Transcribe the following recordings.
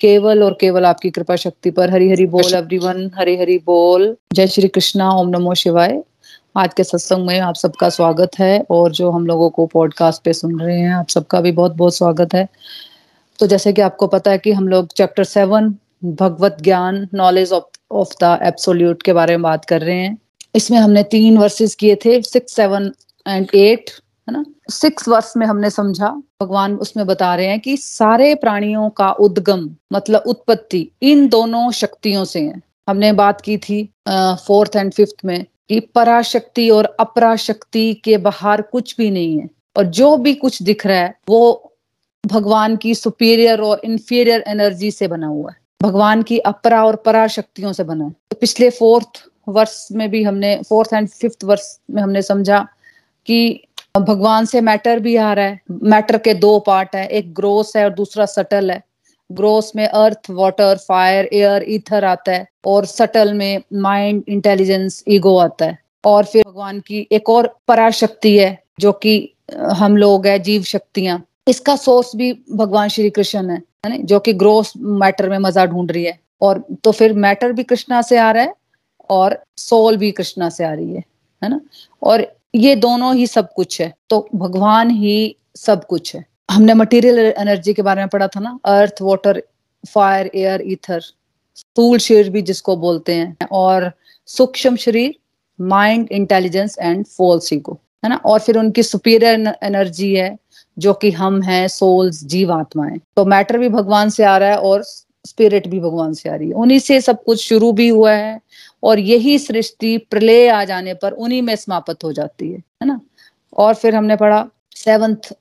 केवल और केवल आपकी कृपा शक्ति पर। हरी हरी बोल एवरीवन हरि हरी बोल। जय श्री कृष्णा ओम नमो शिवाय। आज के सत्संग में आप सबका स्वागत है और जो हम लोगों को पॉडकास्ट पे सुन रहे हैं आप सबका भी बहुत बहुत स्वागत है। तो जैसे कि आपको पता है कि हम लोग चैप्टर सेवन भगवत ज्ञान knowledge of of the absolute के बारे में बात कर रहे हैं। इसमें हमने तीन वर्सेस किए थे सिक्स सेवन एंड एट है ना? सिक्स वर्ष में हमने समझा, भगवान उसमें बता रहे हैं कि सारे प्राणियों का उद्गम मतलब उत्पत्ति, इन दोनों शक्तियों से है। हमने बात की थी फोर्थ एंड फिफ्थ में कि पराशक्ति और अपराशक्ति के बाहर कुछ भी नहीं है। और जो भी कुछ दिख रहा है, वो भगवान की सुपीरियर और इंफीरियर एनर्जी से बना हुआ है। भगवान की अपरा और पराशक्तियों से बना है। तो पिछले फोर्थ वर्ष में भी हमने फोर्थ एंड फिफ्थ वर्ष में हमने समझा कि भगवान से मैटर भी आ रहा है। मैटर के दो पार्ट है, एक ग्रोस है और दूसरा सटल है। ग्रोस में earth water fire air ether आता है और सटल में माइंड इंटेलिजेंस ईगो आता है। और फिर भगवान की एक और पराशक्ति है, जो कि हम लोग है, जीव शक्तियाँ। इसका सोर्स भी भगवान श्री कृष्ण है है जो कि ग्रोस मैटर में मज़ा ढूंढ रही है। और तो फिर मैटर भी कृष्णा से आ रहा है और सोल भी कृष्णा से आ रही है है ना? और ये दोनों ही सब कुछ है। तो भगवान ही सब कुछ है। हमने मटेरियल एनर्जी के बारे में पढ़ा था ना? Earth water fire air ether स्थूल शरीर भी जिसको बोलते हैं। और सूक्ष्म शरीर mind intelligence and false ego है ना? और फिर उनकी सुपीरियर एनर्जी है, जो कि हम हैं सोल्स जीव, आत्माएँ। तो मैटर भी भगवान से आ रहा है और स्पिरिट भी भगवान से आ रही है। उन्हीं से सब कुछ शुरू भी हुआ है। और यही सृष्टि प्रलय आ जाने पर उन्हीं में समाप्त हो जाती है है ना? और फिर हमने पढ़ा, सेवंथ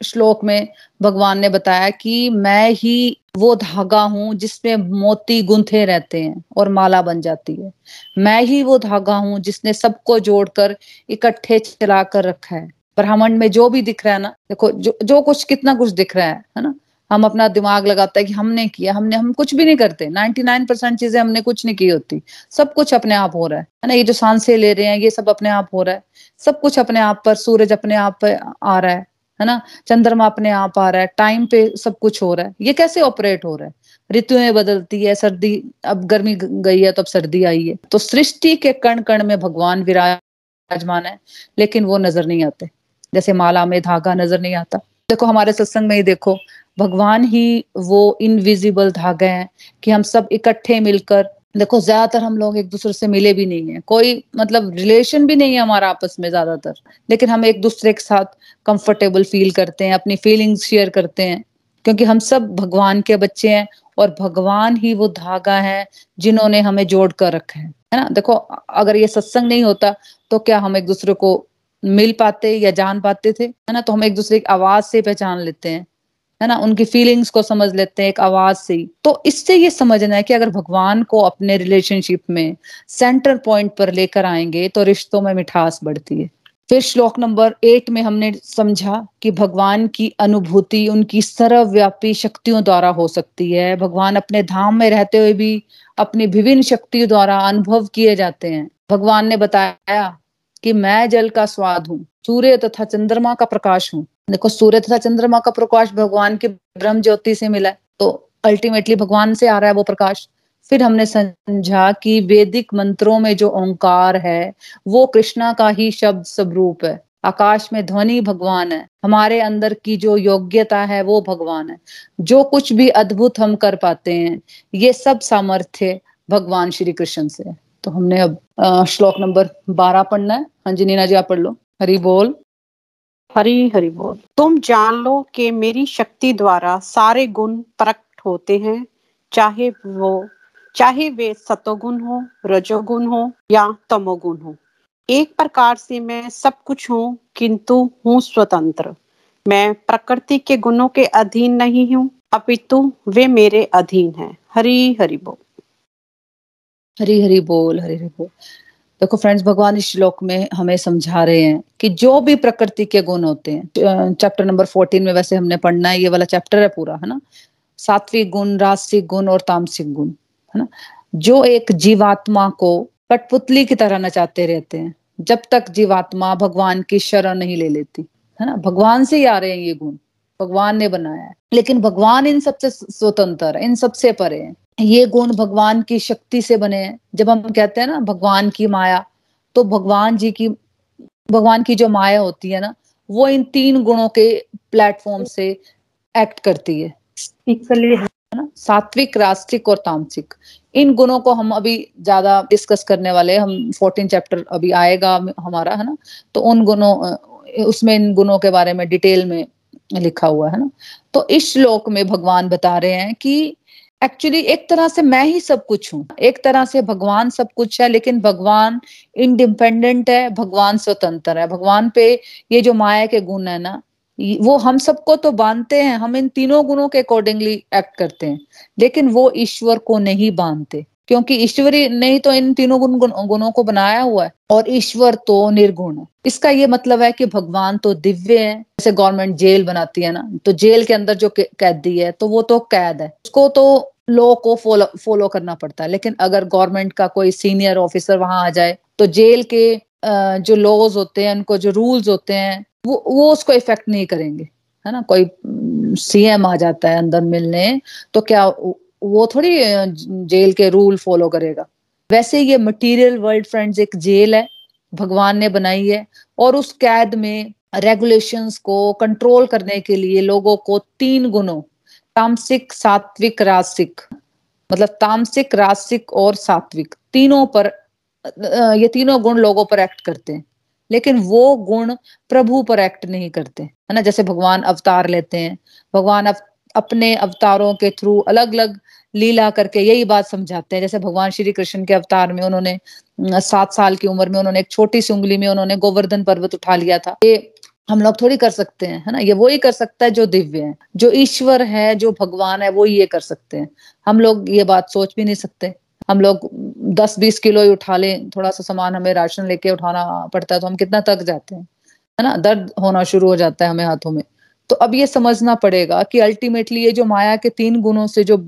श्लोक में भगवान ने बताया कि मैं ही वो धागा हूँ जिसमें मोती गुंथे रहते हैं और माला बन जाती है। मैं ही वो धागा हूँ जिसने सबको जोड़कर इकट्ठे चला कर रखा है। ब्रह्मांड में जो भी दिख रहा है ना, देखो, जो जो कुछ कितना कुछ दिख रहा है है ना? हम अपना दिमाग लगाते हैं कि हमने किया, हमने, हम कुछ भी नहीं करते। 99 परसेंट चीज़ें हमने कुछ नहीं की होती। सब कुछ अपने आप हो रहा है। है ना? ये जो साँसें ले रहे हैं, ये सब अपने आप हो रहा है। सब कुछ अपने आप पर, सूरज अपने आप पे आ रहा है। है ना? चंद्रमा अपने आप आ रहा है। टाइम पे सब कुछ हो रहा है। ये कैसे ऑपरेट हो रहा है? ऋतुएँ बदलती है, सर्दी, अब गर्मी गई है तो अब सर्दी आई है। तो सृष्टि के कण कण में भगवान विराजमान है, लेकिन वो नज़र नहीं आते। जैसे माला में धागा नज़र नहीं आता। देखो, हमारे सत्संग में ही देखो भगवान ही वो इनविजिबल धागे हैं, कि हम सब इकट्ठे मिलकर, देखो, ज़्यादातर हम लोग एक दूसरे से मिले भी नहीं है। कोई मतलब रिलेशन भी नहीं है हमारा आपस में ज़्यादातर, लेकिन हम एक दूसरे के साथ कंफर्टेबल फील करते हैं, अपनी फीलिंग्स शेयर करते हैं, क्योंकि हम सब भगवान के बच्चे हैं और भगवान ही वो धागा है जिन्होंने हमें जोड़ कर रखा है। है ना? देखो, अगर ये सत्संग नहीं होता तो क्या हम एक दूसरे को मिल पाते या जान पाते थे? है ना? तो हम एक दूसरे की आवाज़ से पहचान लेते हैं। है ना, उनकी फीलिंग्स को समझ लेते हैं एक आवाज़ से तो इससे ये समझना है कि अगर भगवान को अपने रिलेशनशिप में सेंटर पॉइंट पर लेकर आएँगे तो रिश्तों में मिठास बढ़ती है। फिर श्लोक नंबर एट में हमने समझा कि भगवान की अनुभूति उनकी सर्वव्यापी शक्तियों द्वारा हो सकती है। भगवान अपने धाम में रहते हुए भी अपनी विभिन्न शक्तियों द्वारा अनुभव किए जाते हैं। भगवान ने बताया कि मैं जल का स्वाद हूँ, सूर्य तथा चंद्रमा का प्रकाश हूँ। देखो, सूर्य तथा चंद्रमा का प्रकाश भगवान के ब्रह्म ज्योति से मिला तो अल्टीमेटली भगवान से आ रहा है वो प्रकाश। फिर हमने समझा कि वैदिक मंत्रों में जो ओंकार है, वो कृष्णा का ही शब्द स्वरूप है। आकाश में ध्वनि भगवान है, हमारे अंदर की जो योग्यता है वो भगवान है। जो कुछ भी अद्भुत हम कर पाते हैं, ये सब सामर्थ्य भगवान श्री कृष्ण से है। तो हमने अब श्लोक नंबर बारह पढ़ना है। हाँ जी, नीना जी, आप पढ़ लो। हरी बोल। हरी हरी बोल। तुम जान लो कि मेरी शक्ति द्वारा सारे गुण प्रकट होते हैं, चाहे वो, चाहे वे सतोगुण हो, रजोगुण हो या तमोगुण हो। एक प्रकार से मैं सब कुछ हूँ, किंतु हूँ स्वतंत्र। मैं प्रकृति के गुणों के अधीन नहीं हूँ, अपितु वे मेरे अधीन हैं। हरी, हरि बोल। हरी हरी बोल, हरी हरी बोल। देखो फ्रेंड्स भगवान इस श्लोक में हमें समझा रहे हैं कि जो भी प्रकृति के गुण होते हैं चैप्टर नंबर फोर्टीन में वैसे हमने पढ़ना है, ये वाला चैप्टर है पूरा, है ना? सात्विक गुण रासिक गुण और तामसिक गुण, है ना? जो एक जीवात्मा को कठपुतली की तरह नचाते रहते हैं, जब तक जीवात्मा भगवान की शरण नहीं ले लेती, है ना? भगवान से ही आ रहे हैं ये गुण, भगवान ने बनाया है। लेकिन भगवान इन सबसे स्वतंत्र है, इन सबसे परे हैं। ये गुण भगवान की शक्ति से बने हैं। जब हम कहते हैं ना भगवान की माया तो भगवान जी की भगवान की जो माया होती है ना वो इन तीन गुणों के प्लेटफॉर्म से एक्ट करती है। ना? सात्विक रास्तिक और तामसिक इन गुणों को हम अभी ज़्यादा डिस्कस करने वाले हम फोर्टीन चैप्टर अभी आएगा हमारा है ना? तो उन गुणों उसमें इन गुणों के बारे में डिटेल में लिखा हुआ है ना? तो इस श्लोक में भगवान बता रहे हैं कि एक्चुअली एक तरह से मैं ही सब कुछ हूँ। एक तरह से भगवान सब कुछ है, लेकिन भगवान इंडिपेंडेंट है, भगवान स्वतंत्र है। भगवान पे ये जो माया के गुण है ना वो हम सबको तो बांधते हैं, हम इन तीनों गुणों के अकॉर्डिंगली एक्ट करते हैं, लेकिन वो ईश्वर को नहीं बांधते। क्योंकि ईश्वरी ने ही तो इन तीनों गुण, गुणों को बनाया हुआ है, और ईश्वर तो निर्गुण है। इसका ये मतलब है कि भगवान तो दिव्य है। जैसे गवर्नमेंट जेल बनाती है ना तो जेल के अंदर जो कैदी है तो वो तो कैद है। उसको तो लॉ को फॉलो फॉलो करना पड़ता है। लेकिन अगर गवर्नमेंट का कोई सीनियर ऑफिसर वहाँ आ जाए तो जेल के जो लॉज होते हैं, उनको जो रूल्स होते हैं, वो वो उसको इफ़ेक्ट नहीं करेंगे। है ना? कोई सीएम आ जाता है अंदर मिलने तो क्या वो थोड़ी जेल के रूल फॉलो करेगा। वैसे ये मटेरियल वर्ल्ड फ्रेंड्स एक जेल है भगवान ने बनाई है और उस कैद में रेगुलेशंस को कंट्रोल करने के लिए लोगों को तीन गुणों तामसिक सात्विक रासिक मतलब तामसिक रासिक और सात्विक तीनों पर ये तीनों गुण लोगों पर एक्ट करते हैं। लेकिन वो गुण प्रभु पर एक्ट नहीं करते है ना? जैसे भगवान अवतार लेते हैं भगवान अव, अपने अवतारों के थ्रू अलग अलग लीला करके यही बात समझाते हैं। जैसे भगवान श्री कृष्ण के अवतार में उन्होंने सात साल की उम्र में उन्होंने एक छोटी सी उंगली में उन्होंने गोवर्धन पर्वत उठा लिया था। ये हम लोग थोड़ी कर सकते हैं, है ना? ये वो ही कर सकता है जो दिव्य है। जो ईश्वर है, जो भगवान है, वो ये कर सकते हैं। हम लोग ये बात सोच भी नहीं सकते। हम लोग दस बीस किलो ही उठा लें थोड़ा सा सामान हमें राशन लेके उठाना पड़ता है तो हम कितना तक जाते हैं, है ना? दर्द होना शुरू हो जाता है हमें हाथों में। तो अब ये समझना पड़ेगा कि अल्टीमेटली ये जो माया के तीन गुणों से जो,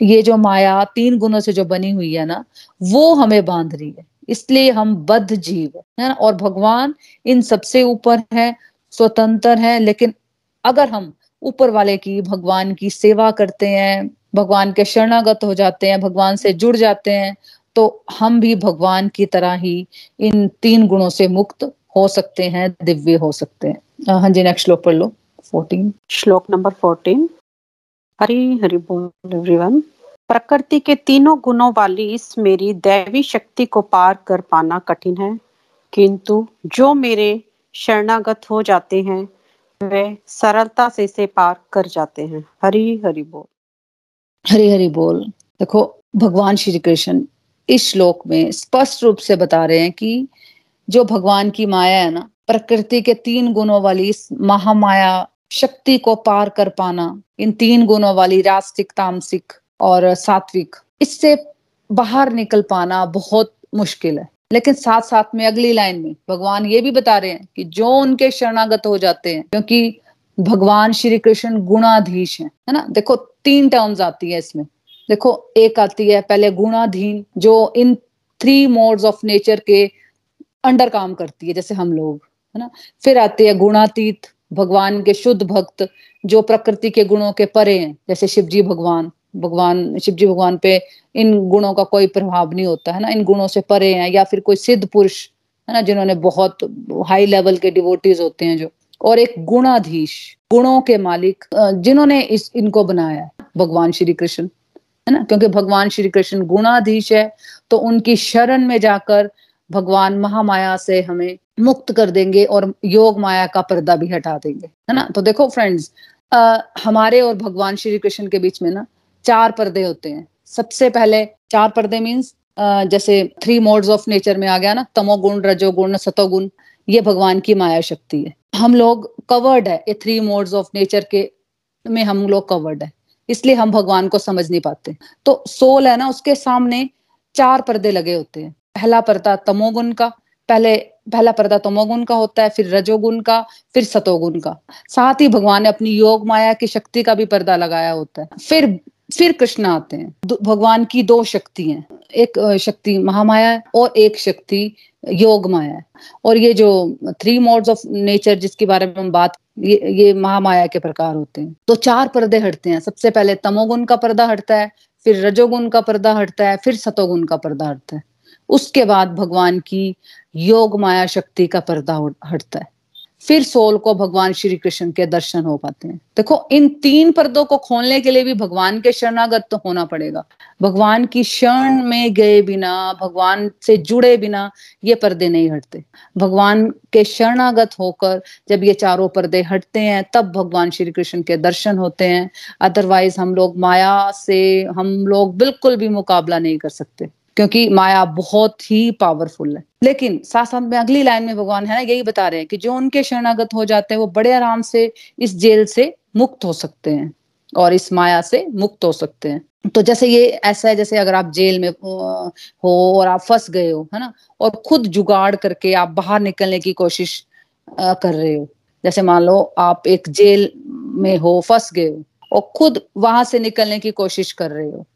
ये जो माया तीन गुणों से जो बनी हुई है ना, वो हमें बाँध रही है। इसलिए हम बद्ध जीव है ना और भगवान इन सबसे ऊपर है, स्वतंत्र है, लेकिन अगर हम ऊपर वाले की, भगवान की सेवा करते हैं, भगवान के शरणागत हो जाते हैं, भगवान से जुड़ जाते हैं तो हम भी भगवान की तरह ही इन तीन गुणों से मुक्त हो सकते हैं, दिव्य हो सकते हैं। हाँ जी नेक्स्ट श्लोक पढ़ लो. फोर्टीन श्लोक नंबर फोर्टीन हरी हरि बोल एवरीवन प्रकृति के तीनों गुणों वाली इस मेरी दैवी शक्ति को पार कर पाना कठिन है। किंतु जो मेरे शरणागत हो जाते हैं वे सरलता से इसे पार कर जाते हैं। हरी हरि बोल। हरी हरि बोल। देखो भगवान श्री कृष्ण इस श्लोक में स्पष्ट रूप से बता रहे हैं कि जो भगवान की माया है ना, प्रकृति के तीन गुणों वाली इस महामाया शक्ति को पार कर पाना, इन तीन गुणों वाली रास्तिक, तामसिक और सात्विक, इससे बाहर निकल पाना बहुत मुश्किल है। लेकिन साथ साथ में अगली लाइन में भगवान ये भी बता रहे हैं कि जो उनके शरणागत हो जाते हैं, क्योंकि भगवान श्री कृष्ण गुणाधीश है है ना? देखो, तीन टर्म्स आती है इसमें। देखो, एक आती है पहले गुणाधीन, जो इन थ्री मोड्स ऑफ़ नेचर के अंडर काम करती है, जैसे हम लोग, है ना? फिर आते हैं गुणातीत, भगवान के शुद्ध भक्त, जो प्रकृति के गुणों के परे हैं, जैसे शिव जी भगवान भगवान शिव जी भगवान पे इन गुणों का कोई प्रभाव नहीं होता, है ना? इन गुणों से परे हैं, या फिर कोई सिद्ध पुरुष, है ना? जिन्होंने बहुत हाई लेवल के डिवोटीज होते हैं जो। और एक गुणाधीश, गुणों के मालिक जिन्होंने इस, इनको बनाया भगवान श्री कृष्ण, है ना? क्योंकि भगवान श्री कृष्ण गुणाधीश है तो उनकी शरण में जाकर भगवान महामाया से हमें मुक्त कर देंगे और योग माया का पर्दा भी हटा देंगे, है ना? तो देखो फ्रेंड्स हमारे और भगवान श्री कृष्ण के बीच में ना चार पर्दे होते हैं। सबसे पहले चार पर्दे मीन्स जैसे थ्री मोड्स ऑफ़ नेचर में आ गया ना, तमोगुण, रजोगुण, सतोगुण, ये भगवान की माया शक्ति है। हम लोग कवर्ड है, ये थ्री मोड्स ऑफ़ नेचर के में हम लोग कवर्ड है। इसलिए हम भगवान को समझ नहीं पाते। तो सोल है ना, उसके सामने चार पर्दे लगे होते हैं। पहला पर्दा तमोगुण का, पहले, पहला पर्दा तमोगुण का होता है, फिर रजोगुण का, फिर सतोगुण का। साथ ही भगवान ने अपनी योग माया की शक्ति का भी पर्दा लगाया होता है। फिर फिर कृष्ण आते हैं। भगवान की दो शक्ति हैं। एक शक्ति महामाया है और एक शक्ति योग माया है। और ये जो थ्री मोड्स ऑफ़ नेचर जिसके बारे में हम बात, ये ये महामाया के प्रकार होते हैं। तो चार पर्दे हटते हैं। सबसे पहले तमोगुण का पर्दा हटता है, फिर रजोगुण का पर्दा हटता है, फिर सतोगुण का पर्दा हटता है। उसके बाद भगवान की योग माया शक्ति का पर्दा हटता है। फिर सोल को भगवान श्री कृष्ण के दर्शन हो पाते हैं। देखो, इन तीन पर्दों को खोलने के लिए भी भगवान के शरणागत तो होना पड़ेगा। भगवान की शरण में गए बिना, भगवान से जुड़े बिना ये पर्दे नहीं हटते। भगवान के शरणागत होकर जब ये चारों पर्दे हटते हैं, तब भगवान श्री कृष्ण के दर्शन होते हैं। अदरवाइज़ हम लोग माया से, हम लोग बिल्कुल भी मुकाबला नहीं कर सकते। क्योंकि माया बहुत ही पावरफुल है। लेकिन साथ साथ में अगली लाइन में भगवान है ना, यही बता रहे हैं कि जो उनके शरणागत हो जाते हैं, वो बड़े आराम से इस जेल से मुक्त हो सकते हैं और इस माया से मुक्त हो सकते हैं। तो जैसे ये ऐसा है, जैसे अगर आप जेल में हो और आप फंस गए हो, है ना, और खुद जुगाड़ करके आप बाहर निकलने की कोशिश कर रहे हो। जैसे मान लो आप एक जेल में हो, फंस गए हो और खुद वहाँ से निकलने की कोशिश कर रहे हो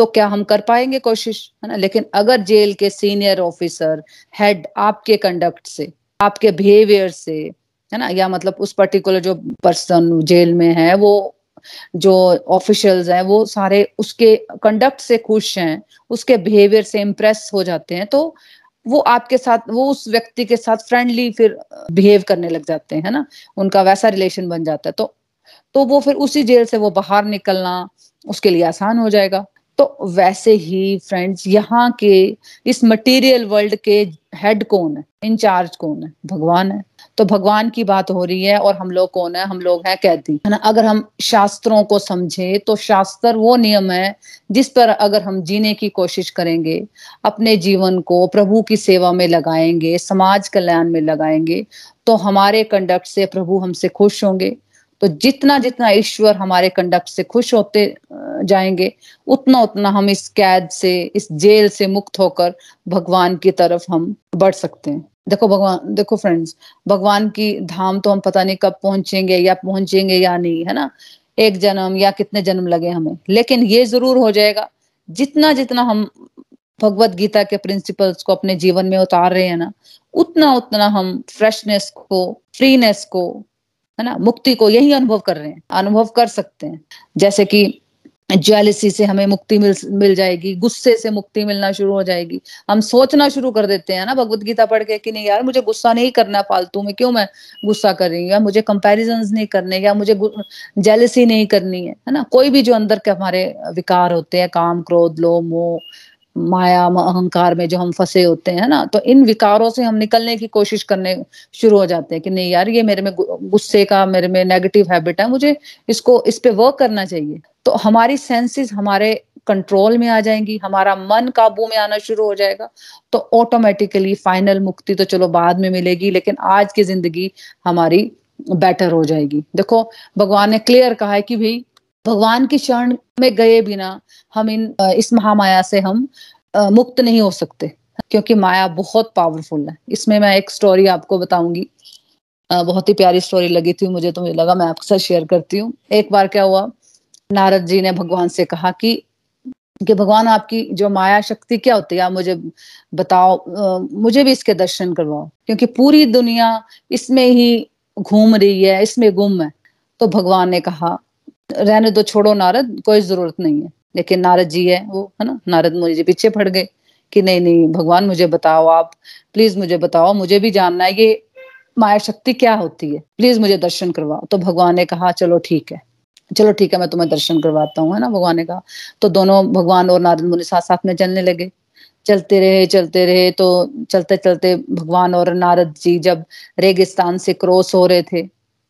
तो क्या हम कर पाएँगे कोशिश? है ना? लेकिन अगर जेल के सीनियर ऑफिसर, हेड आपके कंडक्ट से, आपके बिहेवियर से, है ना? या मतलब उस पर्टिकुलर जो पर्सन जेल में है, वो जो ऑफिशियल्स हैं, वो सारे उसके कंडक्ट से खुश हैं, उसके बिहेवियर से इम्प्रेस हो जाते हैं तो वो आपके साथ, वो उस व्यक्ति के साथ फ्रेंडली फिर बिहेव करने लग जाते हैं ना? उनका वैसा रिलेशन बन जाता है। तो तो वो फिर उसी जेल से वो बाहर निकलना उसके लिए आसान हो जाएगा। तो वैसे ही फ्रेंड्स यहाँ के, इस मटेरियल वर्ल्ड के हेड कौन है? इंचार्ज कौन है? भगवान है। तो भगवान की बात हो रही है और हम लोग कौन है? हम लोग हैं कैदी। है ना? अगर हम शास्त्रों को समझे तो शास्त्र वो नियम है, जिस पर अगर हम जीने की कोशिश करेंगे, अपने जीवन को प्रभु की सेवा में लगाएँगे, समाज कल्याण में लगाएँगे तो हमारे कंडक्ट से प्रभु हमसे खुश होंगे। तो जितना जितना ईश्वर हमारे कंडक्ट से खुश होते जाएँगे, उतना उतना हम इस कैद से, इस जेल से मुक्त होकर भगवान की तरफ़ हम बढ़ सकते हैं। देखो भगवान, देखो फ्रेंड्स भगवान की धाम तो हम पता नहीं कब पहुँचेंगे या पहुँचेंगे या नहीं, है ना? एक जन्म या कितने जन्म लगे हमें। लेकिन ये ज़रूर हो जाएगा, जितना जितना हम भगवत गीता के प्रिंसिपल्स को अपने जीवन में उतार रहे हैं ना, उतना उतना हम फ्रेशनेस को फ्रीनेस को है ना? मुक्ति को यही अनुभव कर रहे हैं। अनुभव कर सकते हैं। जैसे कि ज्वेलिसी से हमें मुक्ति मिल मिल जाएगी, गुस्से से मुक्ति मिलना शुरू हो जाएगी। हम सोचना शुरू कर देते हैं ना भगवत गीता पढ़ के कि नहीं यार, मुझे गुस्सा नहीं करना फालतू में, क्यों मैं गुस्सा कर रही हूँ? या मुझे कंपैरिजन नहीं करने, या मुझे जेलसी नहीं करनी है है ना? कोई भी जो अंदर के हमारे विकार होते हैं, काम, क्रोध लो मोह माया अहंकार में जो हम फंसे होते हैं ना तो इन विकारों से हम निकलने की कोशिश करने शुरू हो जाते हैं कि नहीं यार, ये मेरे में गुस्से का, मेरे में नेगेटिव हैबिट है, मुझे इसको, इस पे वर्क करना चाहिए। तो हमारी सेंसेस हमारे कंट्रोल में आ जाएँगी, हमारा मन काबू में आना शुरू हो जाएगा तो ऑटोमेटिकली फाइनल मुक्ति तो चलो बाद में मिलेगी, लेकिन आज की ज़िंदगी हमारी बेटर हो जाएगी। देखो, भगवान ने क्लियर कहा है कि भाई भगवान की शरण में गए बिना हम इन इस महामाया से हम मुक्त नहीं हो सकते, क्योंकि माया बहुत पावरफुल है। इसमें मैं एक स्टोरी आपको बताऊँगी। बहुत ही प्यारी स्टोरी लगी थी, मुझे तो मुझे लगा मैं आपके साथ शेयर करती हूँ। एक बार क्या हुआ, नारद जी ने भगवान से कहा कि कि भगवान आपकी जो माया शक्ति क्या होती है, आप मुझे बताओ मुझे भी इसके दर्शन करवाओ, क्योंकि पूरी दुनिया इसमें ही घूम रही है, इसमें गुम है। तो भगवान ने कहा रहने दो, छोड़ो नारद, कोई ज़रूरत नहीं है। लेकिन नारद जी है, वो, है ना? नारद मुझे पीछे फट गए कि नहीं नहीं, भगवान मुझे बताओ आप प्लीज़ मुझे बताओ, मुझे भी जानना है ये माया शक्ति क्या होती है। प्लीज़ मुझे दर्शन करवाओ। तो भगवान ने कहा, चलो ठीक है, चलो ठीक है, मैं तुम्हें दर्शन करवाता हूँ, है ना? भगवान ने कहा। तो दोनों भगवान और नारद मुनि साथ साथ में चलने लगे। चलते रहे चलते रहे तो चलते चलते भगवान और नारद जी जब रेगिस्तान से क्रॉस हो रहे थे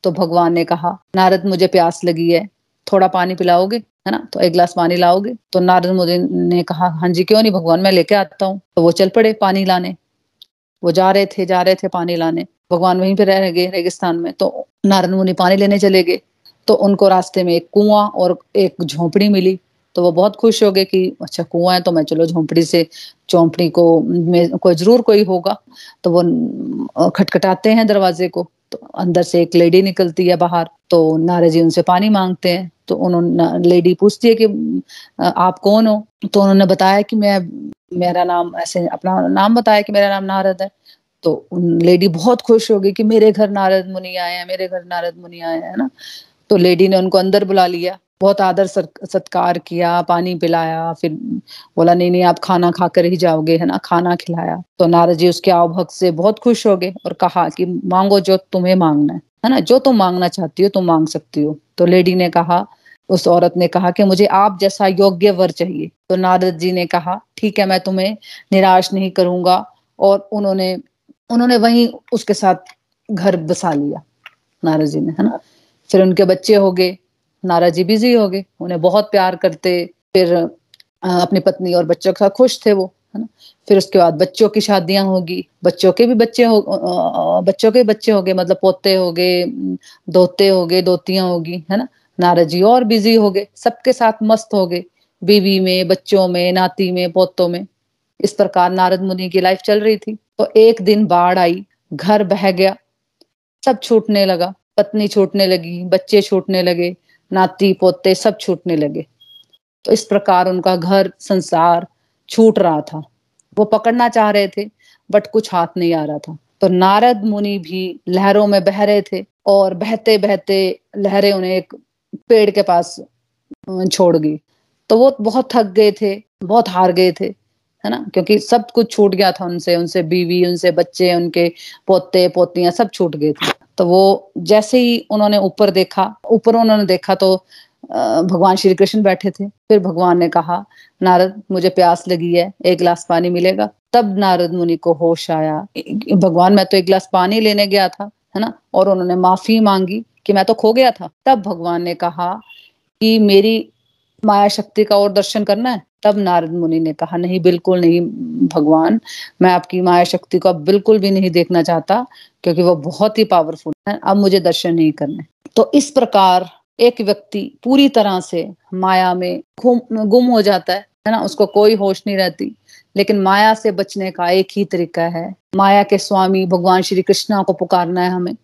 तो भगवान ने कहा, नारद, मुझे प्यास लगी है। थोड़ा पानी पिलाओगे, है ना? तो एक गिलास पानी लाओगे। तो नारद मुनि ने कहा हाँ जी, क्यों नहीं भगवान, मैं लेके आता हूँ। तो वो चल पड़े पानी लाने। वो जा रहे थे, जा रहे थे पानी लाने। भगवान वहीं पे रह गए रेगिस्तान में। तो नारद मुनि पानी लेने चले गए। तो उनको रास्ते में एक कुआँ और एक झोंपड़ी मिली। तो वो बहुत खुश हो गए कि अच्छा कुआँ है तो मैं चलो झोंपड़ी से, झोंपड़ी को में को ज़रूर कोई होगा। तो वो खटखटाते हैं दरवाजे को। तो अंदर से एक लेडी निकलती है बाहर। तो नारद जी उनसे पानी मांगते हैं। तो उन्होंने लेडी पूछती है कि आप कौन हो? तो उन्होंने बताया कि मैं, मेरा नाम ऐसे, अपना नाम बताया कि मेरा नाम नारद है। तो लेडी बहुत खुश हो गई कि मेरे घर नारद मुनि आए हैं, मेरे घर नारद मुनि आए हैं ना? तो लेडी ने उनको अंदर बुला लिया, बहुत आदर सत्कार किया, पानी पिलाया, फिर बोला, नहीं नहीं, आप खाना खाकर ही जाओगे, है ना? खाना खिलाया। तो नारद जी उसके आवभक्त से बहुत खुश हो गए और कहा कि, मांगो जो तुम्हें मांगना है है ना? जो तुम मांगना चाहती हो, तुम मांग सकती हो। तो लेडी ने कहा उस औरत ने कहा कि मुझे आप जैसा योग्य वर चाहिए। तो नारद जी ने कहा, ठीक है, मैं तुम्हें निराश नहीं करूँगा। और उन्होंने उन्होंने वहीं उसके साथ घर बसा लिया, नारद जी ने, है ना? फिर उनके बच्चे हो गए, नारद जी बिज़ी हो गए, उन्हें बहुत प्यार करते, फिर अपनी पत्नी और बच्चों के साथ खुश थे वो, है ना? फिर उसके बाद बच्चों की शादियाँ होगी, बच्चों के भी बच्चे हो बच्चों के बच्चे हो गए मतलब पोते हो गए, दोते हो गए, दोतियाँ होगी, है ना? नारद जी और बिज़ी हो गए, सबके साथ मस्त हो गए, बीवी में, बच्चों में, नाती में, पोतों में। इस प्रकार नारद मुनि की लाइफ चल रही थी। तो एक दिन बाढ़ आई, घर बह गया, सब छूटने लगा, पत्नी छूटने लगी, बच्चे छूटने लगे, नाती, पोते सब छूटने लगे। तो इस प्रकार उनका घर, संसार छूट रहा था। वो पकड़ना चाह रहे थे बट कुछ हाथ नहीं आ रहा था। तो नारद मुनि भी लहरों में बह रहे थे, और बहते बहते लहरें उन्हें एक पेड़ के पास छोड़ गई। तो वो बहुत थक गए थे, बहुत हार गए थे, है ना? क्योंकि सब कुछ छूट गया था उनसे उनसे बीवी, उनसे बच्चे, उनके पोते, पोतियाँ सब छूट गए थे। तो वो जैसे ही उन्होंने ऊपर देखा, ऊपर उन्होंने देखा तो भगवान श्री कृष्ण बैठे थे। फिर भगवान ने कहा, नारद, मुझे प्यास लगी है, एक गिलास पानी मिलेगा? तब नारद मुनि को होश आया। भगवान, मैं तो एक गिलास पानी लेने गया था, है ना? और उन्होंने माफ़ी मांगी। कि मैं तो खो गया था। तब भगवान ने कहा कि मेरी माया शक्ति का और दर्शन करना है। तब नारद मुनि ने कहा, नहीं, बिल्कुल नहीं भगवान, मैं आपकी माया शक्ति को बिल्कुल भी नहीं देखना चाहता, क्योंकि वो बहुत ही पावरफुल है, अब मुझे दर्शन नहीं करने तो इस प्रकार एक व्यक्ति पूरी तरह से माया में गुम हो जाता है है ना? उसको कोई होश नहीं रहती। लेकिन माया से बचने का एक ही तरीका है। माया के स्वामी भगवान श्री कृष्णा को पुकारना है हमें।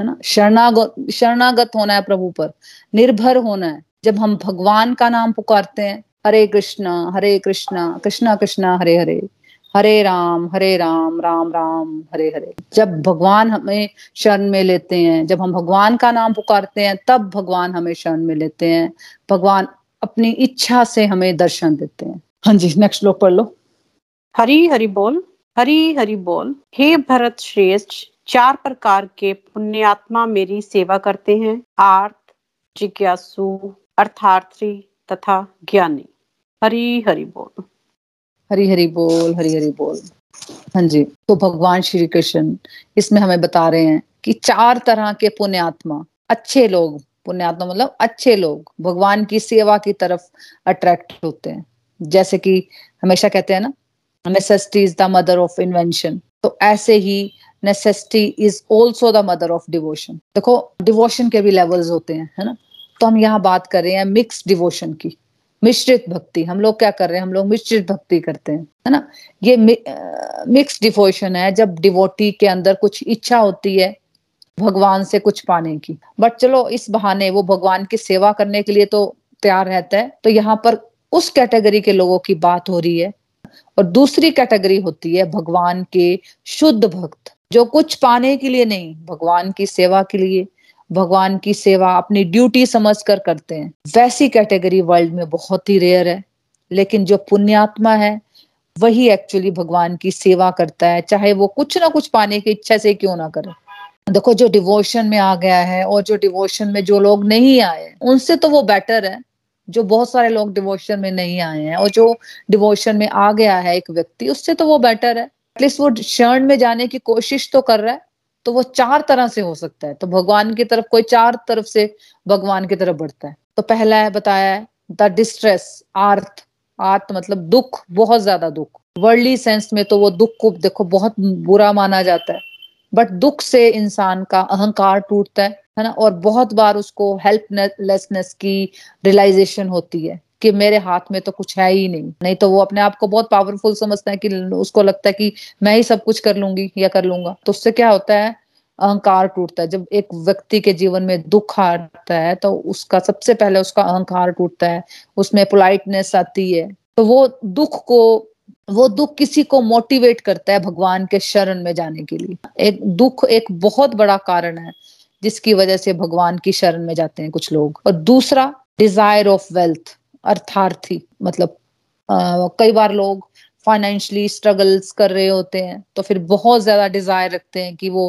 है ना? शरणागत शरणागत होना है प्रभु पर। निर्भर होना है। जब हम भगवान का नाम पुकारते हैं, हरे कृष्णा हरे कृष्णा कृष्णा कृष्णा, हरे हरे हरे राम हरे राम राम राम, हरे हरे। जब भगवान हमें शरण में लेते हैं, जब हम भगवान का नाम पुकारते हैं, तब भगवान हमें शरण में लेते हैं। भगवान अपनी इच्छा से हमें दर्शन देते हैं। हाँ जी नेक्स्ट लोग पढ़ लो। हरी, हरि बोल, हरी, हरि बोल। हे भरत श्रेष्ठ चार प्रकार के पुण्यात्मा मेरी सेवा करते हैं आर्थ जिज्ञासु अर्थार्थी तथा ज्ञानी। हरी हरि बोल। हरी हरि बोल, हरी हरि बोल। हाँ जी तो भगवान श्री कृष्ण इसमें हमें बता रहे हैं कि चार तरह के पुण्यात्मा, अच्छे लोग, पुण्यात्मा मतलब अच्छे लोग, भगवान की सेवा की तरफ़ अट्रैक्ट होते हैं। जैसे कि हमेशा कहते हैं ना necessity is the mother of invention तो ऐसे ही necessity is also the mother of devotion देखो डिवोशन के भी लेवल्स होते हैं, है ना? तो हम यहाँ बात कर रहे हैं मिक्स डिवोशन की, मिश्रित भक्ति। हम लोग क्या कर रहे हैं? हम लोग मिश्रित भक्ति करते हैं, है ना? ये मिक्स डिवोशन है, जब डिवोटी के अंदर कुछ इच्छा होती है भगवान से कुछ पाने की। बट चलो, इस बहाने वो भगवान की सेवा करने के लिए तो तैयार रहता है। तो यहाँ पर उस कैटेगरी के लोगों की बात हो रही है और दूसरी कैटेगरी होती है भगवान के शुद्ध भक्त, जो कुछ पाने के लिए नहीं, भगवान की सेवा के लिए। भगवान की सेवा अपनी ड्यूटी समझ कर करते हैं। वैसी कैटेगरी वर्ल्ड में बहुत ही रेयर है, लेकिन जो पुण्यात्मा है, वही एक्चुअली भगवान की सेवा करता है, चाहे वो कुछ ना कुछ पाने की इच्छा से क्यों ना करे। देखो, जो डिवोशन में आ गया है और जो डिवोशन में जो लोग नहीं आए उनसे तो वो बेटर है। जो बहुत सारे लोग डिवोशन में नहीं आए हैं और जो डिवोशन में आ गया है एक व्यक्ति, उससे तो वो बेटर है। एटलीस्ट वो शरण में जाने की कोशिश तो कर रहा है तो वो चार तरह से हो सकता है। तो भगवान की तरफ़, कोई चार तरफ़ से भगवान की तरफ़ बढ़ता है। तो पहला है, बताया है द डिस्ट्रेस आर्थ। आर्थ मतलब दुख, बहुत ज़्यादा दुख। वर्ल्डली सेंस में तो वो दुख को देखो, बहुत बुरा माना जाता है। बट दुख से इंसान का अहंकार टूटता है है ना? और बहुत बार उसको हेल्पलेसनेस की रियलाइजेशन होती है कि मेरे हाथ में तो कुछ है ही नहीं। नहीं तो वो अपने आप को बहुत पावरफुल समझता है कि उसको लगता है कि मैं ही सब कुछ कर लूँगी या कर लूँगा। तो उससे क्या होता है? अहंकार टूटता है। जब एक व्यक्ति के जीवन में दुख आता है तो उसका सबसे पहले उसका अहंकार टूटता है। उसमें पोलाइटनेस आती है। तो वो दुख को वो दुख किसी को मोटिवेट करता है भगवान के शरण में जाने के लिए। एक दुख एक बहुत बड़ा कारण है जिसकी वजह से भगवान की शरण में जाते हैं कुछ लोग। और दूसरा डिज़ायर ऑफ़ वेल्थ अर्थार्थी मतलब आ, कई बार लोग फाइनेंशियली स्ट्रगल्स कर रहे होते हैं तो फिर बहुत ज़्यादा डिज़ायर रखते हैं कि वो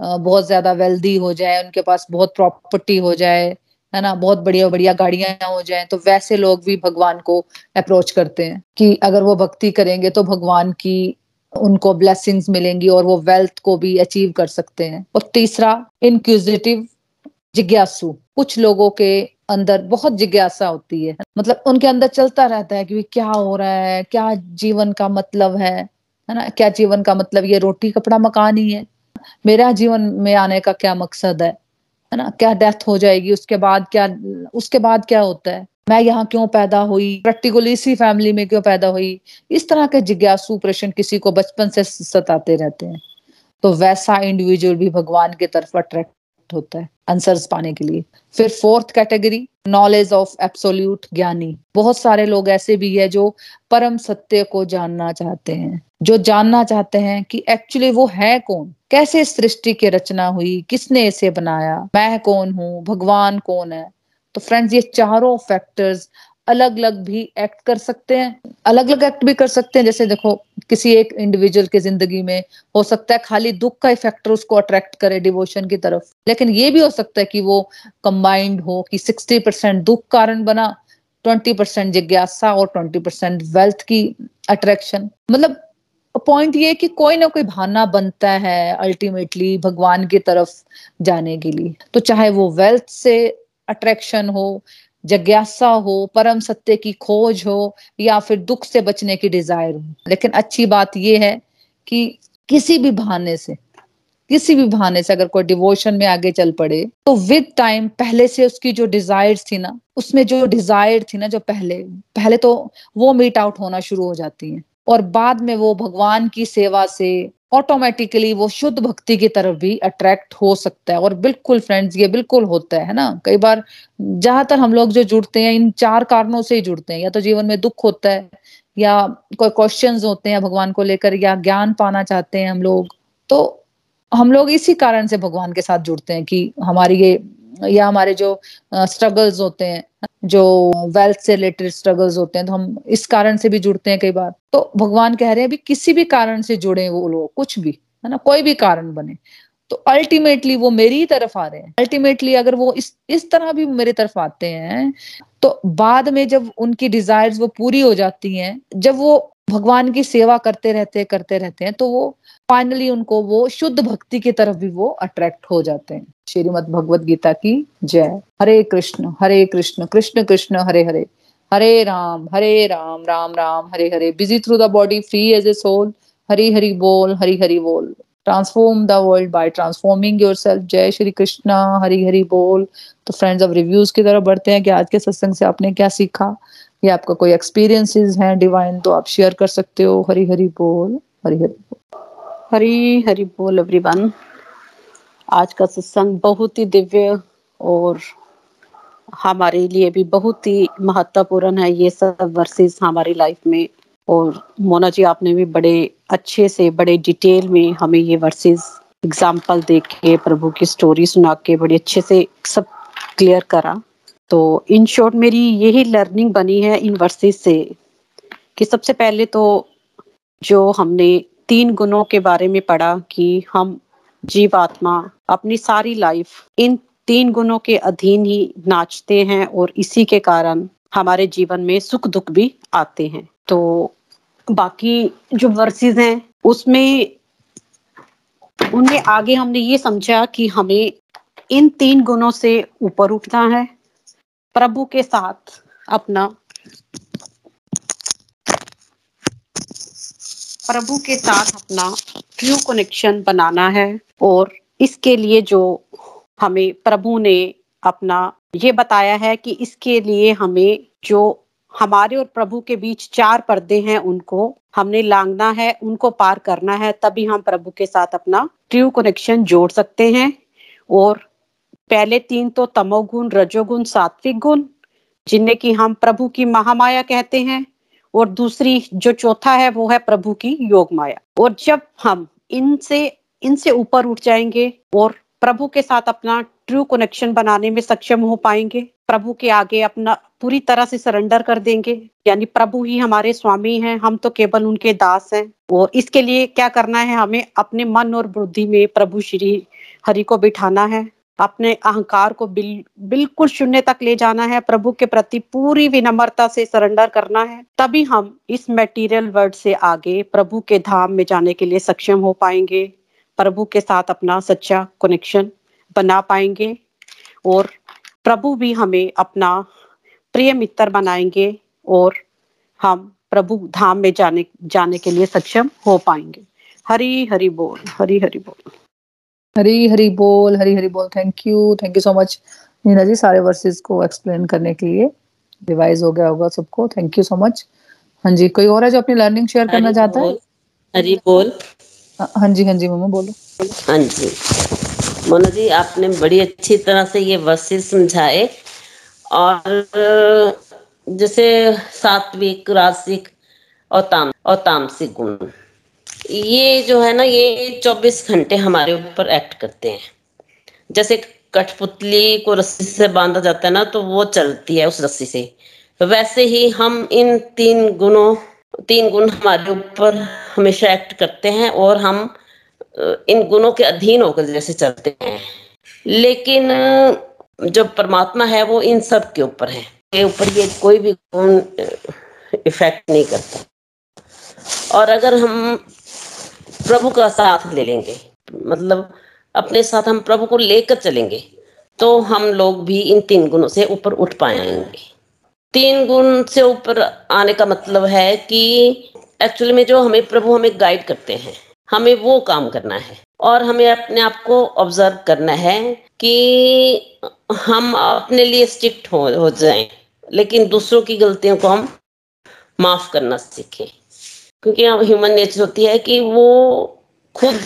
आ, बहुत ज़्यादा वेल्दी हो जाए उनके पास बहुत प्रॉपर्टी हो जाए है ना? बहुत बढ़िया बढ़िया गाड़ियाँ हो जाए तो वैसे लोग भी भगवान को अप्रोच करते हैं कि अगर वो भक्ति करेंगे तो भगवान की उनको ब्लेसिंग्स मिलेंगी और वो वेल्थ को भी अचीव कर सकते हैं। और तीसरा इनक्यूजिटिव जिज्ञासु। कुछ लोगों के अंदर बहुत जिज्ञासा होती है। मतलब उनके अंदर चलता रहता है कि क्या हो रहा है, क्या जीवन का मतलब है है ना? क्या जीवन का मतलब ये रोटी, कपड़ा, मकान ही है। मेरा जीवन में आने का क्या मकसद है? है ना? क्या डेथ हो जाएगी? उसके बाद क्या, उसके बाद क्या होता है? मैं यहाँ क्यों पैदा हुई? प्रैक्टिकली इसी फैमिली में क्यों पैदा हुई? इस तरह के जिज्ञासु प्रश्न किसी को बचपन से सताते रहते हैं। तो वैसा इंडिविजुअल भी भगवान की तरफ़ अट्रैक्ट होता है आंसर्स पाने के लिए। फिर fourth category knowledge of absolute ज्ञानी। बहुत सारे लोग ऐसे भी है जो परम सत्य को जानना चाहते हैं, जो जानना चाहते हैं कि एक्चुअली वो है कौन, कैसे सृष्टि की रचना हुई, किसने इसे बनाया, मैं कौन हूँ, भगवान कौन है? तो फ्रेंड्स ये चारों फैक्टर्स अलग अलग भी एक्ट कर सकते हैं अलग अलग एक्ट भी कर सकते हैं। जैसे देखो किसी एक इंडिविजुअल की ज़िंदगी में हो सकता है खाली दुख का फैक्टर उसको अट्रैक्ट करे डिवोशन की तरफ़। लेकिन ये भी हो सकता है कि वो कंबाइंड हो कि सिक्सटी परसेंट दुख कारण बना ट्वेंटी परसेंट जिज्ञासा और ट्वेंटी परसेंट वेल्थ की अट्रैक्शन मतलब पॉइंट ये कि कोई ना कोई भावना बनता है अल्टीमेटली भगवान की तरफ़ जाने के लिए। तो चाहे वो वेल्थ से अट्रैक्शन हो जिज्ञासा हो, परम सत्य की खोज हो, या फिर दुख से बचने की डिज़ायर हो। लेकिन अच्छी बात यह है कि किसी भी बहाने से, किसी भी बहाने से अगर कोई डिवोशन में आगे चल पड़े तो विद टाइम पहले से उसकी जो डिज़ायर थी ना, उसमें जो डिज़ायर थी ना जो पहले पहले तो वो मीट आउट होना शुरू हो जाती है। और बाद में वो भगवान की सेवा से ऑटोमेटिकली वो शुद्ध भक्ति की तरफ़ भी अट्रैक्ट हो सकता है और बिल्कुल फ्रेंड्स ये बिल्कुल होता है ना? कई बार ज़्यादातर हम लोग जो जुड़ते हैं, इन चार कारणों से ही जुड़ते हैं। या तो जीवन में दुख होता है, या कोई क्वेश्चन होते हैं भगवान को लेकर, या ज्ञान पाना चाहते हैं हम लोग तो हम लोग इसी कारण से भगवान के साथ जुड़ते हैं कि हमारी ये, या हमारे जो स्ट्रगल्स होते हैं जो वेल्थ से रिलेटेड स्ट्रगल्स होते हैं तो हम इस कारण से भी जुड़ते हैं कई बार। तो भगवान कह रहे हैं भी किसी भी कारण से जुड़े वो लोग, कुछ भी, है ना, कोई भी कारण बने तो अल्टीमेटली वो मेरी तरफ़ आ रहे हैं। अल्टीमेटली अगर वो इस इस तरह भी मेरी तरफ़ आते हैं तो बाद में जब उनकी डिजायर्स वो पूरी हो जाती हैं, जब वो भगवान की सेवा करते रहते करते रहते हैं तो वो फाइनली उनको वो शुद्ध भक्ति की तरफ़ भी वो अट्रैक्ट हो जाते हैं। श्रीमद भगवत गीता की जय। Hare Krishna Hare Krishna Krishna Krishna, Hare Hare. Hare Ram Hare Ram Ram Ram, Hare Hare. Busy through the body free as a soul Hari, Hari बोल, हरी, हरि बोल। Transform the world by transforming yourself जय श्री कृष्ण, हरी, हरि बोल। तो friends अब reviews की तरफ़ बढ़ते हैं कि आज के सत्संग से आपने क्या सीखा? या आपका कोई एक्सपीरियंसेस हैं डिवाइन तो आप शेयर कर सकते हो। हरी हरी बोल, हरी हरी बोल। हरी हरी बोल एवरीवन आज का सत्संग बहुत ही दिव्य और हमारे लिए भी बहुत ही महत्वपूर्ण है ये सब वर्सेस हमारी लाइफ में। और मोना जी, आपने भी बड़े अच्छे से, बड़े डिटेल में हमें ये वर्सेस एग्ज़ाम्पल देख के प्रभु की स्टोरी सुना के बड़े अच्छे से सब क्लियर करा। तो इन शॉर्ट मेरी यही लर्निंग बनी है इन वर्सेस से कि सबसे पहले तो जो हमने तीन गुणों के बारे में पढ़ा कि हम जीव आत्मा अपनी सारी लाइफ इन तीन गुणों के अधीन ही नाचते हैं और इसी के कारण हमारे जीवन में सुख दुख भी आते हैं। तो बाकी जो वर्सेस हैं, उसमें उनमें आगे हमने ये समझा कि हमें इन तीन गुणों से ऊपर उठना है प्रभु के साथ अपना। प्रभु के साथ अपना ट्रू कनेक्शन बनाना है और इसके लिए जो हमें प्रभु ने अपना ये बताया है कि इसके लिए हमें जो हमारे और प्रभु के बीच चार पर्दे हैं, उनको हमने लांगना है, उनको पार करना है, तभी हम प्रभु के साथ अपना ट्रू कनेक्शन जोड़ सकते हैं और पहले तीन तो तमोगुण, रजोगुण, सात्विक गुण जिन्हें की हम प्रभु की महामाया कहते हैं, और दूसरी जो चौथा है वो है प्रभु की योग माया और जब हम इनसे इनसे ऊपर उठ जाएँगे और प्रभु के साथ अपना ट्रू कनेक्शन बनाने में सक्षम हो पाएँगे, प्रभु के आगे अपना पूरी तरह से सरेंडर कर देंगे, यानी प्रभु ही हमारे स्वामी हैं, हम तो केवल उनके दास हैं, और इसके लिए क्या करना है हमें अपने मन और बुद्धि में प्रभु श्री हरि को बिठाना है। अपने अहंकार को बिल, बिल्कुल शून्य तक ले जाना है प्रभु के प्रति पूरी विनम्रता से सरेंडर करना है तभी हम इस मेटीरियल वर्ड से आगे प्रभु के धाम में जाने के लिए सक्षम हो पाएँगे। प्रभु के साथ अपना सच्चा कनेक्शन बना पाएँगे और प्रभु भी हमें अपना प्रिय मित्र बनाएँगे और हम प्रभु धाम में जाने जाने के लिए सक्षम हो पाएँगे। हरी हरि बोल हरी हरि बोल। हरी हरी बोल हरी हरी बोल thank you thank you so much Neena ji सारे वर्सेस को एक्सप्लेन करने के लिए रिवाइज हो गया होगा सबको थैंक यू सो मच हाँ जी कोई और है जो अपनी लर्निंग शेयर करना चाहता है? हरी बोल। हाँ जी हाँ जी मम्मा बोलो। हाँ जी। मोना जी आपने बड़ी अच्छी तरह से ये वर्सेस समझाए और जैसे सात्विक रासिक और ताम और तामसिक गुण। ये जो है ना, ये 24 घंटे हमारे ऊपर एक्ट करते हैं। जैसे कठपुतली को रस्सी से बांधा जाता है ना तो वो चलती है उस रस्सी से। वैसे ही हम इन तीन गुणों, तीन गुण हमारे ऊपर हमेशा एक्ट करते हैं और हम इन गुणों के अधीन होकर जैसे चलते हैं। लेकिन, जो परमात्मा है, वो इन सब के ऊपर है। के ऊपर ये कोई भी गुण इफ़ेक्ट नहीं करता। और अगर हम प्रभु का साथ ले लेंगे। मतलब अपने साथ हम प्रभु को लेकर चलेंगे तो हम लोग भी इन तीन गुणों से ऊपर उठ पाएँगे। तीन गुण से ऊपर आने का मतलब है कि एक्चुअली में जो हमें प्रभु हमें गाइड करते हैं, हमें वो काम करना है और हमें अपने आप को ऑब्ज़र्व करना है कि हम अपने लिए स्ट्रिक्ट हो हो जाएँ, लेकिन दूसरों की गलतियों को हम माफ़ करना सीखें। क्योंकि ह्यूमन नेचर होती है कि वो खुद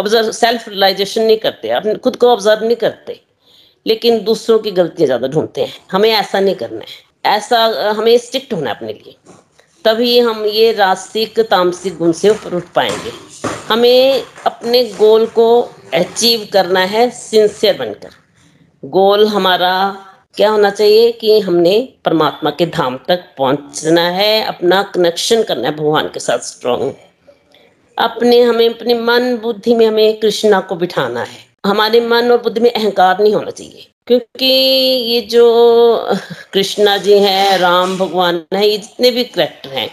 ऑब्ज़र्व सेल्फ रियलाइजेशन नहीं करते, अपने खुद को ऑब्ज़र्व नहीं करते, लेकिन दूसरों की गलतियाँ ज़्यादा ढूंढते हैं। हमें ऐसा नहीं करना है। ऐसा, हमें स्ट्रिक्ट होना है अपने लिए। तभी हम ये रास्तिक, तामसिक गुण से ऊपर उठ पाएँगे। हमें अपने गोल को अचीव करना है सिंसियर बनकर। गोल हमारा क्या होना चाहिए कि हमने परमात्मा के धाम तक पहुँचना है, अपना कनेक्शन करना है, भगवान के साथ स्ट्रॉन्ग अपने हमें, अपने मन, बुद्धि में हमें कृष्णा को बिठाना है। हमारे मन और बुद्धि में अहंकार नहीं होना चाहिए। क्योंकि ये जो कृष्णा जी हैं, राम भगवान है, ये जितने भी करेक्टर हैं,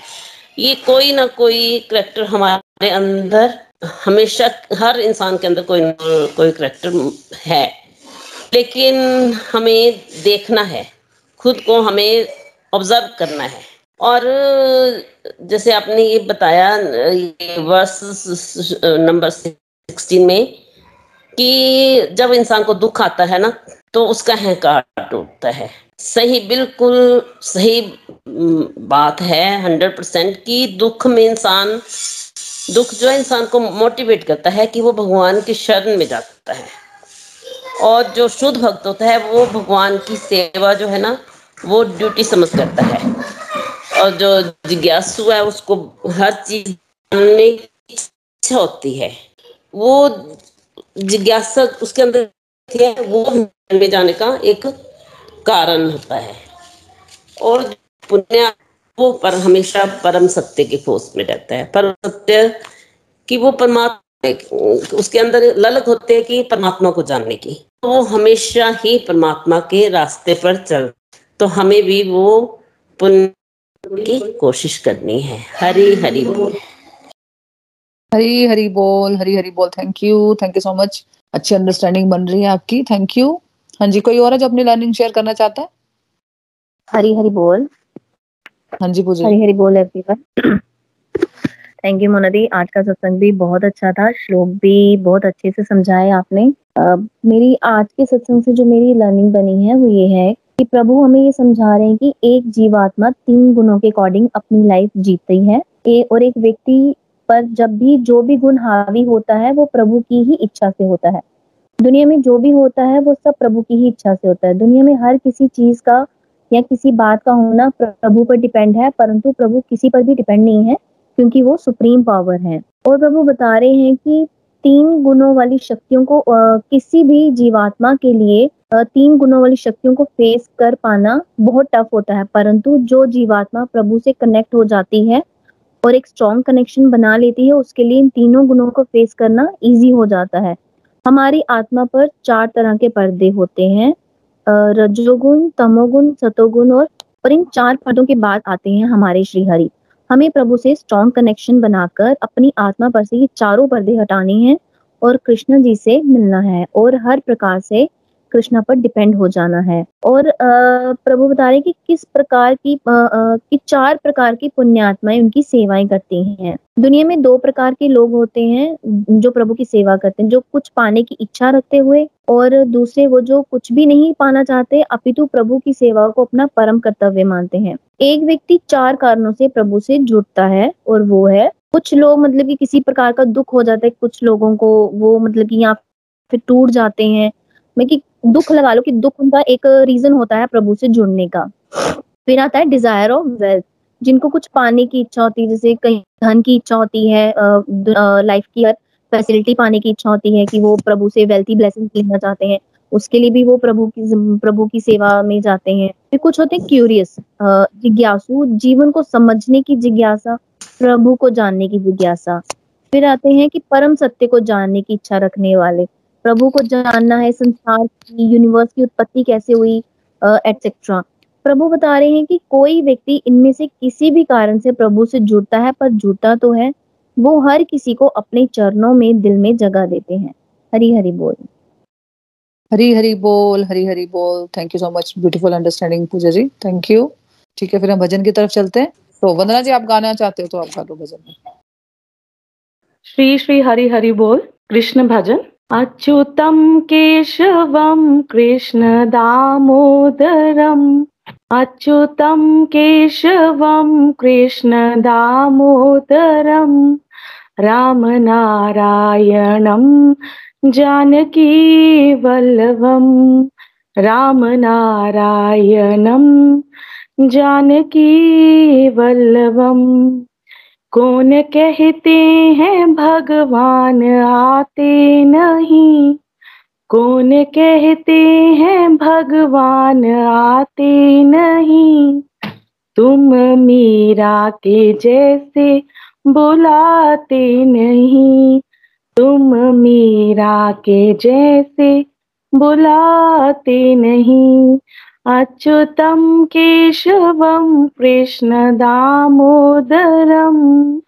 ये कोई ना कोई करेक्टर हमारे अंदर हमेशा, हर इंसान के अंदर कोई कोई करेक्टर है। लेकिन हमें देखना है, खुद को हमें ऑब्ज़र्व करना है। और जैसे आपने ये बताया वर्स नंबर सिक्सटीन में कि जब इंसान को दुख आता है ना तो उसका अहंकार टूटता है। सही, बिल्कुल सही बात है हंड्रेड परसेंट कि दुख में इंसान, दुख जो इंसान को मोटिवेट करता है कि वो भगवान की शरण में जाता है। और जो शुद्ध भक्त होता है, वो भगवान की सेवा जो है ना, वो ड्यूटी समझ करता है। और जो जिज्ञासु है, उसको हर चीज़ जानने की इच्छा होती है। वो जिज्ञासा उसके अंदर है, वो में जाने का एक कारण होता है। और पुण्य वो पर हमेशा परम सत्य के खोज में रहता है। परम सत्य कि वो परमात्मा उसके अंदर ललक होते हैं कि परमात्मा को जानने की। तो वो हमेशा ही परमात्मा के रास्ते पर चल तो हमें भी वो पुण्य की कोशिश करनी है। हरी हरी बोल। हरी हरी बोल हरी हरी बोल। Thank you thank you so much अच्छी अंडरस्टैंडिंग बन रही है आपकी। थैंक यू हाँ जी कोई और है जो अपनी लर्निंग शेयर करना चाहता है? हरी हरी बोल। हाँ जी पूजा हरी हरी बोल एवरीवन थैंक यू मोनदी आज का सत्संग भी बहुत अच्छा था। श्लोक भी बहुत अच्छे से समझाए आपने। uh, मेरी आज के सत्संग से जो मेरी लर्निंग बनी है वो ये है कि प्रभु हमें ये समझा रहे हैं कि एक जीवात्मा तीन गुणों के अकॉर्डिंग अपनी लाइफ जीतती है। ए, और एक व्यक्ति पर जब भी जो भी गुण हावी होता है वो प्रभु की ही इच्छा से होता है। दुनिया में जो भी होता है वो सब प्रभु की ही इच्छा से होता है। दुनिया में हर किसी चीज़ का या किसी बात का होना प्रभु पर डिपेंड है परंतु प्रभु किसी पर भी डिपेंड नहीं है। क्योंकि वो सुप्रीम पावर है। और प्रभु बता रहे हैं कि तीन गुणों वाली शक्तियों को आ, किसी भी जीवात्मा के लिए आ, तीन गुणों वाली शक्तियों को फेस कर पाना बहुत टफ होता है। परंतु जो जीवात्मा प्रभु से कनेक्ट हो जाती है और एक स्ट्रॉन्ग कनेक्शन बना लेती है उसके लिए इन तीनों गुणों को फेस करना इजी हो जाता है। हमारी आत्मा पर चार तरह के पर्दे होते हैं। रजोगुण तमोगुण सतोगुण और और इन चार पर्दों के बाद आते हैं हमारे श्री हरि हमें प्रभु से स्ट्रॉन्ग कनेक्शन बनाकर अपनी आत्मा पर से ये चारों पर्दे हटाने हैं और कृष्ण जी से मिलना है और हर प्रकार से कृष्णा पर डिपेंड हो जाना है। और प्रभु बता रहे कि किस प्रकार की कि चार प्रकार की पुण्यात्माएँ उनकी सेवाएँ करती हैं। दुनिया में दो प्रकार के लोग होते हैं, जो प्रभु की सेवा करते हैं, जो कुछ पाने की इच्छा रखते हुए और दूसरे वो जो कुछ भी नहीं पाना चाहते, अपितु प्रभु की सेवा को अपना परम कर्तव्य मानते हैं। एक व्यक्ति चार कारणों से प्रभु से जुड़ता है और वो है, कुछ लोग मतलब कि किसी प्रकार का दुख हो जाता है, कुछ लोगों को वो मतलब कि यहाँ फिर टूट जाते हैं मैं कि दुख लगा लो कि दुख उनका एक रीजन होता है प्रभु से जुड़ने का। फिर आता है डिज़ायर ऑफ़ वेल्थ जिनको कुछ पाने की इच्छा होती है, जैसे कहीं धन की इच्छा होती है लाइफ की फैसिलिटी पाने की इच्छा होती है कि वो प्रभु से वेल्थी ब्लेसिंग लेना चाहते हैं, उसके लिए भी वो प्रभु की प्रभु की सेवा में जाते हैं। फिर कुछ होते हैं क्यूरियस जिज्ञासु, जीवन को समझने की जिज्ञासा, प्रभु को जानने की जिज्ञासा। फिर आते हैं कि परम सत्य को जानने की इच्छा रखने वाले। प्रभु को जानना है संसार की यूनिवर्स की उत्पत्ति कैसे हुई एटसेट्रा प्रभु बता रहे हैं कि कोई व्यक्ति इनमें से किसी भी कारण से प्रभु से जुड़ता है पर जुड़ता तो है वो हर किसी को अपने चरणों में दिल में जगह देते हैं। हरी हरी बोल। हरी हरी बोल हरी हरी बोल। Thank you so much beautiful understanding Pooja ji. Thank you ठीक है फिर हम भजन की तरफ़ चलते हैं। तो वंदना जी आप गाना चाहते हो तो आप गा लो भजन श्री श्री हरी हरि बोल कृष्ण भजन। अच्युतं केशवं कृष्णदामोदरम्। अच्युतं केशवं कृष्णदामोदरं रामनारायणं जानकीवल्लभं रामनारायणं जानकीवल्लभम् कौन कहते हैं भगवान आते नहीं? कौन कहते हैं भगवान आते नहीं? तुम मीरा के जैसे बुलाते नहीं। तुम मीरा के जैसे बुलाते नहीं। अच्युतं केशवं कृष्णदामोदरं,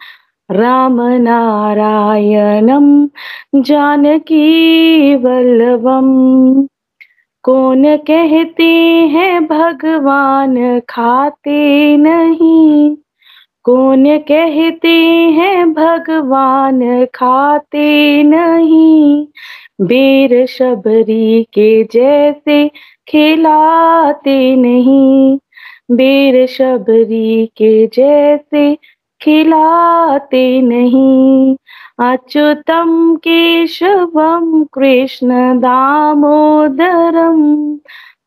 रामनारायणं जानकीवल्लभम् कौन कहते हैं भगवान खाते नहीं? कौन कहते हैं भगवान खाते नहीं? बेर शबरी के जैसे खिलाते नहीं। बेर शबरी के जैसे खिलाते नहीं। अच्युतम केशवम, कृष्ण दामोदरम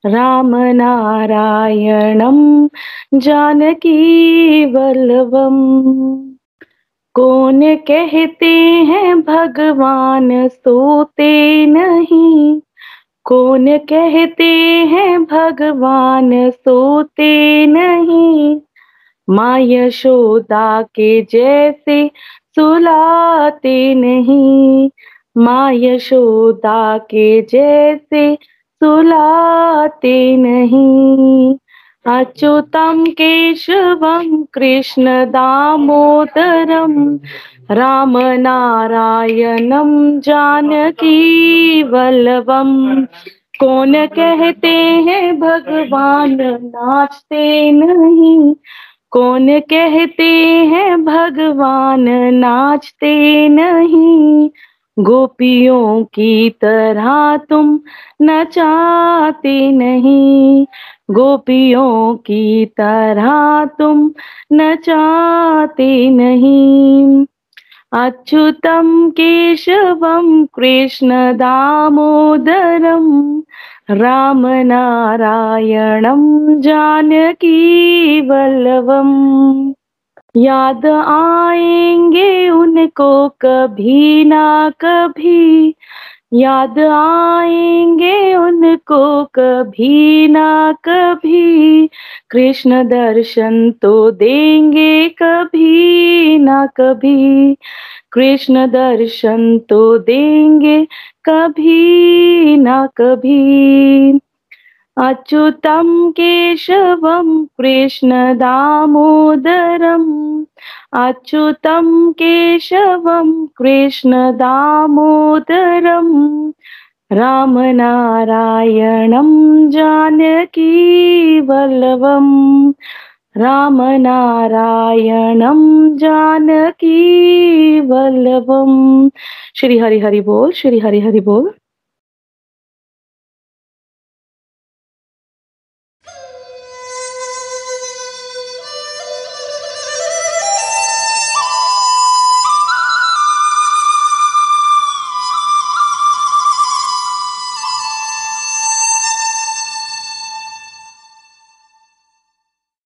राम नारायणम जानकी वल्लभम। कौन कहते हैं, भगवान सोते नहीं। कौन कहते हैं भगवान सोते नहीं? माँ यशोदा के जैसे सुलाते नहीं। माँ यशोदा के जैसे सुलाते नहीं। अच्युतं कृष्ण कृष्णदामोदरं रामनारायणं जानकीवल्लभम् कौन कहते हैं भगवान, नाचते नहीं। कौन कहते हैं भगवान, नाचते नहीं। गोपियों की तरह तुम नचाते नहीं। गोपियों की तरह तुम नचाते नहीं। अच्युतं केशवं कृष्णदामोदरं रामनारायणं जानकी वल्लभम् याद आएँगे उनको कभी ना कभी याद आएँगे उनको कभी ना कभी। कृष्ण दर्शन तो देंगे कभी ना कभी। कृष्ण दर्शन तो देंगे कभी ना कभी। अच्युतं केशवं कृष्णदामोदरम् अच्युतं केशवं कृष्णदामोदरम् रामनारायणं जानकी वल्लभम् रामनारायणं जानकी वल्लभम् श्री हरि हरि बोल, श्री हरि बोल।